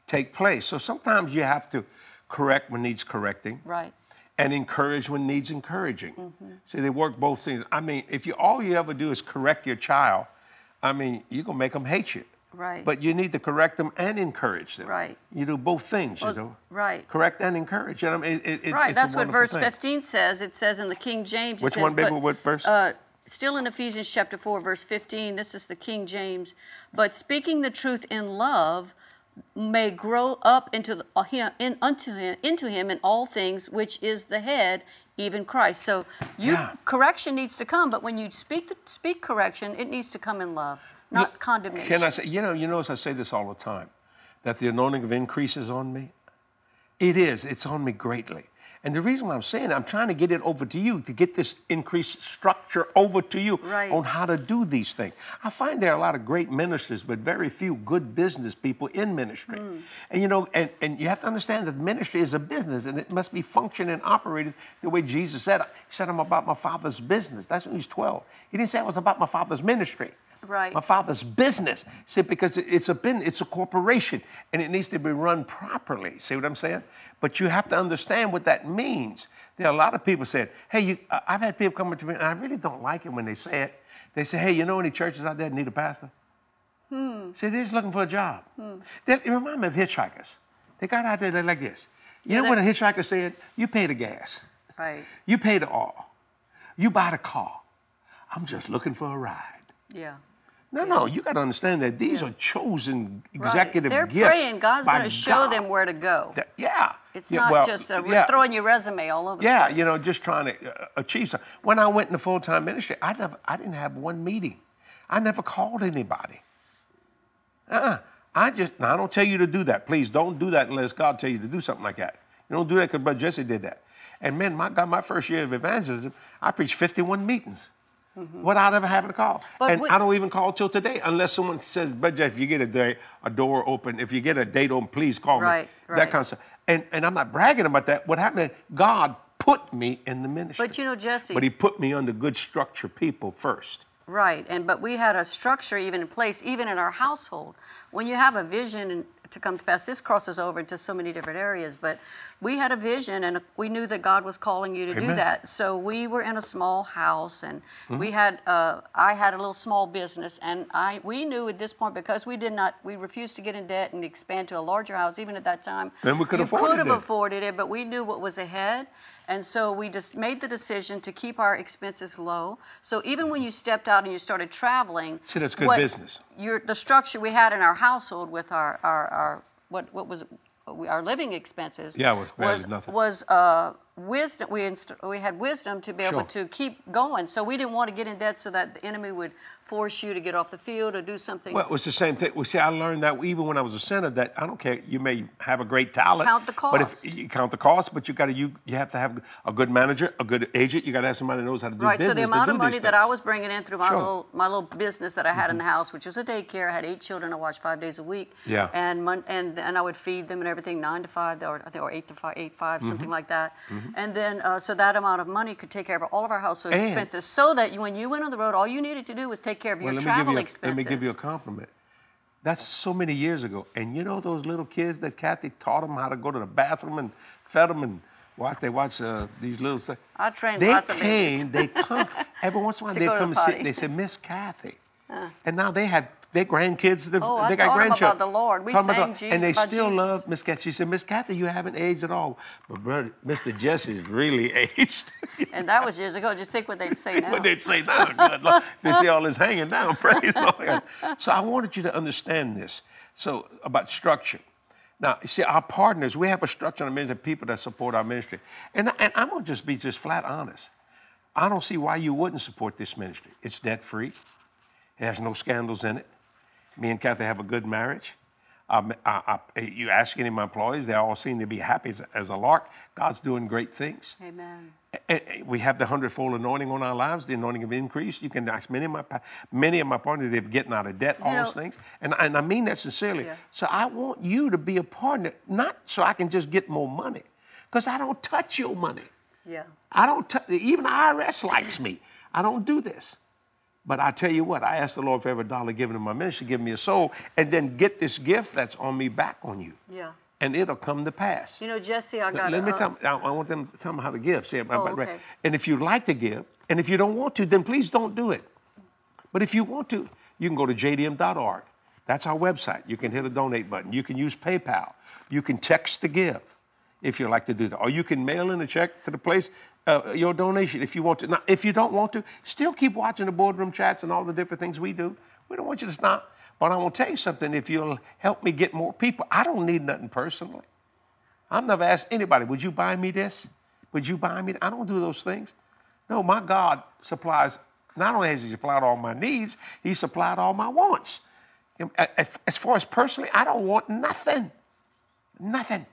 take place. So sometimes you have to correct when needs correcting right. and encourage when needs encouraging. Mm-hmm. See, they work both things. I mean, if you all you ever do is correct your child, I mean, you're gonna make them hate you. Right. But you need to correct them and encourage them. Right. You do both things, you know. right. Correct and encourage. And I mean, it, it, Right. That's what verse thing. 15 says. It says in the King James. Which says, one, baby? What verse? Uh, still in Ephesians chapter 4, verse 15. This is the King James. But speaking the truth in love may grow up into the, uh, him, in, unto him, into him in all things, which is the head, even Christ. So you Yeah. correction needs to come, but when you speak speak correction, it needs to come in love, not condemnation. Can I say, you know, you notice I say this all the time, that the anointing of increase is on me? It is. It's on me greatly. And the reason why I'm saying it, I'm trying to get it over to you, to get this increased structure over to you Right. on how to do these things. I find there are a lot of great ministers, but very few good business people in ministry. Hmm. And you know, and, and you have to understand that ministry is a business and it must be functioning and operated the way Jesus said. He said, I'm about my father's business. That's when he was 12. He didn't say I was about my father's ministry. Right. My father's business. See, because it's a business, it's a corporation, and it needs to be run properly. See what I'm saying? But you have to understand what that means. There are a lot of people saying, "Hey, you, I've had people come up to me, and I really don't like it when they say it. They say, "Hey, you know any churches out there that need a pastor?" Hmm. See, they're just looking for a job. They, it remind me of hitchhikers. They got out there like this. You know what a hitchhiker said? You pay the gas. right. You pay the oil. You buy the car. I'm just looking for a ride. Yeah. No, no, you got to understand that these are chosen Right. executive They're gifts. praying God's going to show God. them where to go. That- yeah. It's Yeah, not well, just uh, yeah. throwing your resume all over. Yeah, you know, just trying to uh, achieve something. When I went into full time ministry, I never, I didn't have one meeting. I never called anybody. Uh-uh. I just, now I don't tell you to do that. Please don't do that unless God tell you to do something like that. You don't do that because Brother Jesse did that. And man, my God, my first year of evangelism, I preached 51 meetings without ever having to call. Mm-hmm. But and we- I don't even call till today unless someone says, but Jeff, if you get a, day, a door open, if you get a date open, please call Right, me. right. That kind of stuff. And, and I'm not bragging about that. What happened, God put me in the ministry. But you know, Jesse. But he put me under good structure people first. Right, and but we had a structure even in place, even in our household. When you have a vision to come to pass, this crosses over into so many different areas. But we had a vision, and we knew that God was calling you to Amen. do that. So we were in a small house, and we had uh, I had a little small business, and I we knew at this point because we did not we refused to get in debt and expand to a larger house even at that time. Then we could afford could have afforded it, but we knew what was ahead. And so we just made the decision to keep our expenses low. So even when you stepped out and you started traveling, See, that's good what business. Your, the structure we had in our household with our, our, our what, what was our living expenses Yeah, was was, nothing. was uh, wisdom. We, inst- we had wisdom to be able to keep going. So we didn't want to get in debt so that the enemy would force you to get off the field or do something. Well, it was the same thing. we see, I learned that even when I was a center, that I don't care. You may have a great talent. Count the cost. But if you count the cost, but you got to you you have to have a good manager, a good agent. You got to have somebody that knows how to do Right. business. So the amount of money that I was bringing in through my Sure. Mm-hmm. little my little business that I had in the house, which was a daycare, I had eight children. I watched five days a week. Yeah. And mon- and and I would feed them and everything nine to five, or I think or eight to five, eight five, something Mm-hmm. like that. And then uh, so that amount of money could take care of all of our household And- expenses, so that you, when you went on the road, all you needed to do was take care of Well, your let me give travel you a, expenses. let me give you a compliment. That's so many years ago, and you know those little kids that Kathy taught them how to go to the bathroom and fed them and watch. They watch uh, these little. things. I trained They lots of babies. came. They come every once in a while. They come and sit. They said, Miss Kathy, and now they have their grandkids. They've- Oh, I they got taught 'em about grandchildren. the Lord. We Talking sang the- Jesus- and they still Jesus. love Miss Kathy. She said, Miss Kathy, you haven't aged at all. But brother, Mr. Jesse's really aged. and that was years ago. Just think what they'd say now. what they'd say now. Good Lord. They see all this hanging down. Praise the Lord. So I wanted you to understand this. So about structure. Now, you see, our partners, we have a structure in the ministry of people that support our ministry. And, and I'm going to just be just flat honest. I don't see why you wouldn't support this ministry. It's debt free, it has no scandals in it. Me and Kathy have a good marriage. Um, I, I, you ask any of my employees, they all seem to be happy as, as a lark. God's doing great things. Amen. We have the hundredfold anointing on our lives, the anointing of increase. You can ask many of my many of my partners, they're getting out of debt, all know- those things. And, and I mean that sincerely. Yeah. So I want you to be a partner, not so I can just get more money, because I don't touch your money. Yeah. I don't touch, even IRS likes me. I don't do this. But I tell you what, I ask the Lord for every dollar given in my ministry, give me a soul, and then get this gift that's on me back on you. Yeah. And it'll come to pass. You know, Jesse, I Let- got. Let me uh, tell. I, I want them to tell them how to give. See, Oh, okay. and if you like to give, and if you don't want to, then please don't do it. But if you want to, you can go to jdm.org. That's our website. You can hit a donate button. You can use PayPal. You can text to give if you like to do that, or you can mail in a check to the place. Uh, your donation if you want to. Now, if you don't want to, still keep watching the boardroom chats and all the different things we do. We don't want you to stop. But I want to tell you something. If you'll help me get more people, I don't need nothing personally. I've never asked anybody, would you buy me this? Would you buy me? I don't do those things. No, my God supplies, not only has He supplied all my needs, He supplied all my wants. As far as personally, I don't want nothing. Nothing.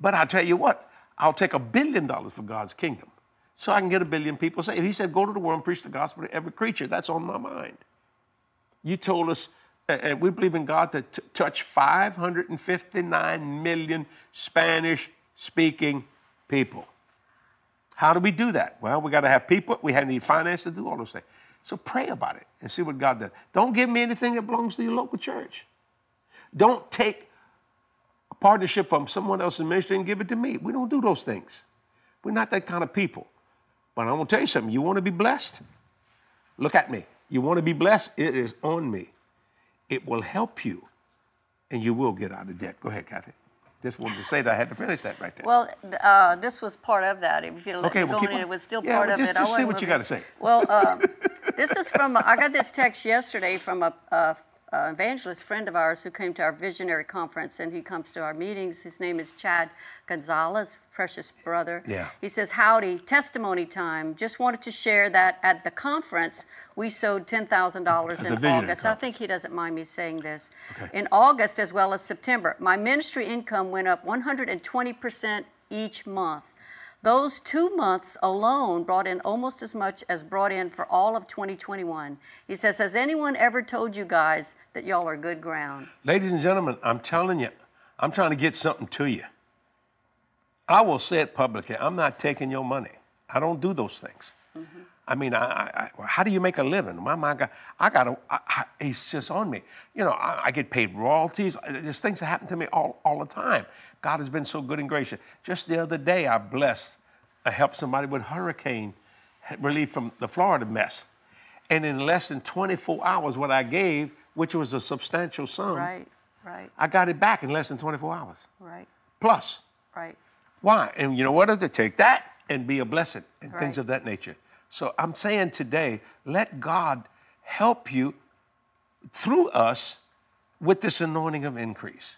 But I'll tell you what, I'll take a billion dollars for God's kingdom so I can get a billion people saved. He said, go to the world and preach the gospel to every creature. That's on my mind. You told us, and we believe in God to t- touch 559 million Spanish speaking people. How do we do that? Well, we got to have people, we need finance to do all those things. So pray about it and see what God does. Don't give me anything that belongs to your local church. Don't take partnership from someone else's ministry and give it to me. We don't do those things. We're not that kind of people. But I'm going to tell you something. You want to be blessed? Look at me. You want to be blessed? It is on me. It will help you, and you will get out of debt. Go ahead, Kathy. Just wanted to say that. I had to finish that right there. Well, uh, this was part of that. If let Okay, well, go keep in, it was still Yeah, part well, of just- it. I just say what you gotta say. Well, um, this is from, I got this text yesterday from a, a, a evangelist friend of ours who came to our visionary conference and he comes to our meetings. His name is Chad Gonzalez, precious brother. Yeah. He says, Howdy, testimony time. Just wanted to share that at the conference we sowed $10,000 in August. I think he doesn't mind me saying this. Okay. In August as well as September, my ministry income went up 120% each month. Those two months alone brought in almost as much as brought in for all of 2021. He says, Has anyone ever told you guys that y'all are good ground? Ladies and gentlemen, I'm telling you, I'm trying to get something to you. I will say it publicly. I'm not taking your money. I don't do those things. Mm-hmm. I mean, I, I, I- how do you make a living? My, my God, I got to, I, I, it's just on me. You know, I, I get paid royalties. There's things that happen to me all, all the time. God has been so good and gracious. Just the other day, I blessed, I helped somebody with hurricane relief from the Florida mess. And in less than 24 hours, what I gave, which was a substantial sum, Right, right, I got it back in less than 24 hours. right, Plus. right. Why? And you know what? To take that and be a blessing and things of that nature. So I'm saying today, let God help you through us with this anointing of increase.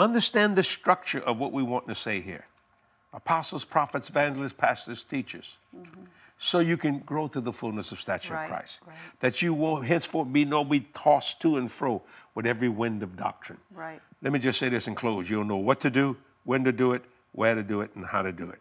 Understand the structure of what we want to say here apostles, prophets, evangelists, pastors, teachers. So you can grow to the fullness of stature Right, of Christ. right. That you will henceforth be no be tossed to and fro with every wind of doctrine. Right. Let me just say this and close. You'll know what to do, when to do it, where to do it, and how to do it.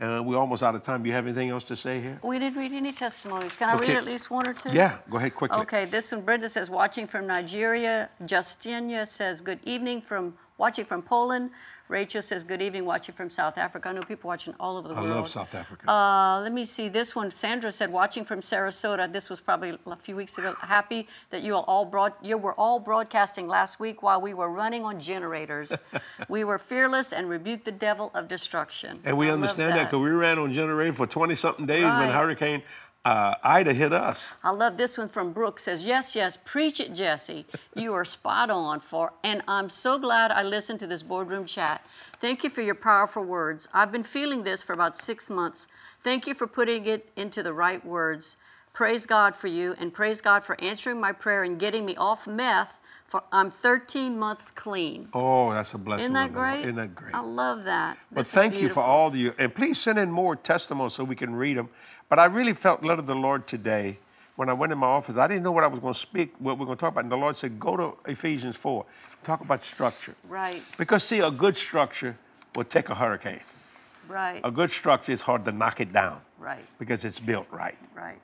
Uh, and we're almost out of time. Do you have anything else to say here? We didn't read any testimonies. Can I Okay. read at least one or two? Yeah, go ahead quickly. Okay, this one, Brenda says, watching from Nigeria. Justinia says, good evening from, watching from Poland. Rachel says, good evening, watching from South Africa. I know people watching all over the I world. I love South Africa. Uh, let me see this one. Sandra said, watching from Sarasota. This was probably a few weeks ago. Happy that you all broad, you were all broadcasting last week while we were running on generators. we were fearless and rebuked the devil of destruction. and we I understand that because we ran on generator for 20 something days when Hurricane uh, Ida hit us. I love this one from Brooke says, Yes, yes, preach it, Jesse. You are spot on for, and I'm so glad I listened to this boardroom chat. Thank you for your powerful words. I've been feeling this for about six months. Thank you for putting it into the right words. Praise God for you, and praise God for answering my prayer and getting me off meth. For I'm 13 months clean. Oh, that's a blessing. Isn't that of the Lord. great? Isn't that great? I love that. But thank you for all of you. And please send in more testimonies so we can read them. But I really felt led of the Lord today when I went in my office. I didn't know what I was going to speak, what we're going to talk about. And the Lord said, go to Ephesians 4, talk about structure. Right, Because, see, a good structure will take a hurricane. right, A good structure is hard to knock it down right, because it's built right. right,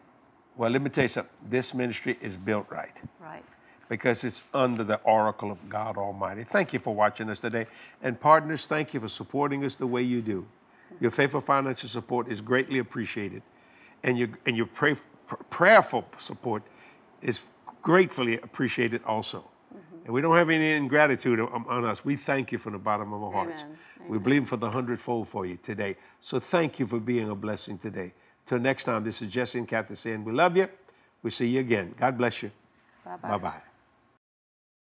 Well, let me tell you something. This ministry is built right right. because it's under the oracle of God Almighty. Thank you for watching us today. And partners, thank you for supporting us the way you do. Your faithful financial support is greatly appreciated. And your, and your pray, pr- prayerful support is gratefully appreciated also. Mm-hmm. And we don't have any ingratitude on, um, on us. We thank you from the bottom of our hearts. Amen. We believe for the hundredfold for you today. So thank you for being a blessing today. Till next time, this is Jesse and Kathy saying we love you. We see you again. God bless you. Bye bye.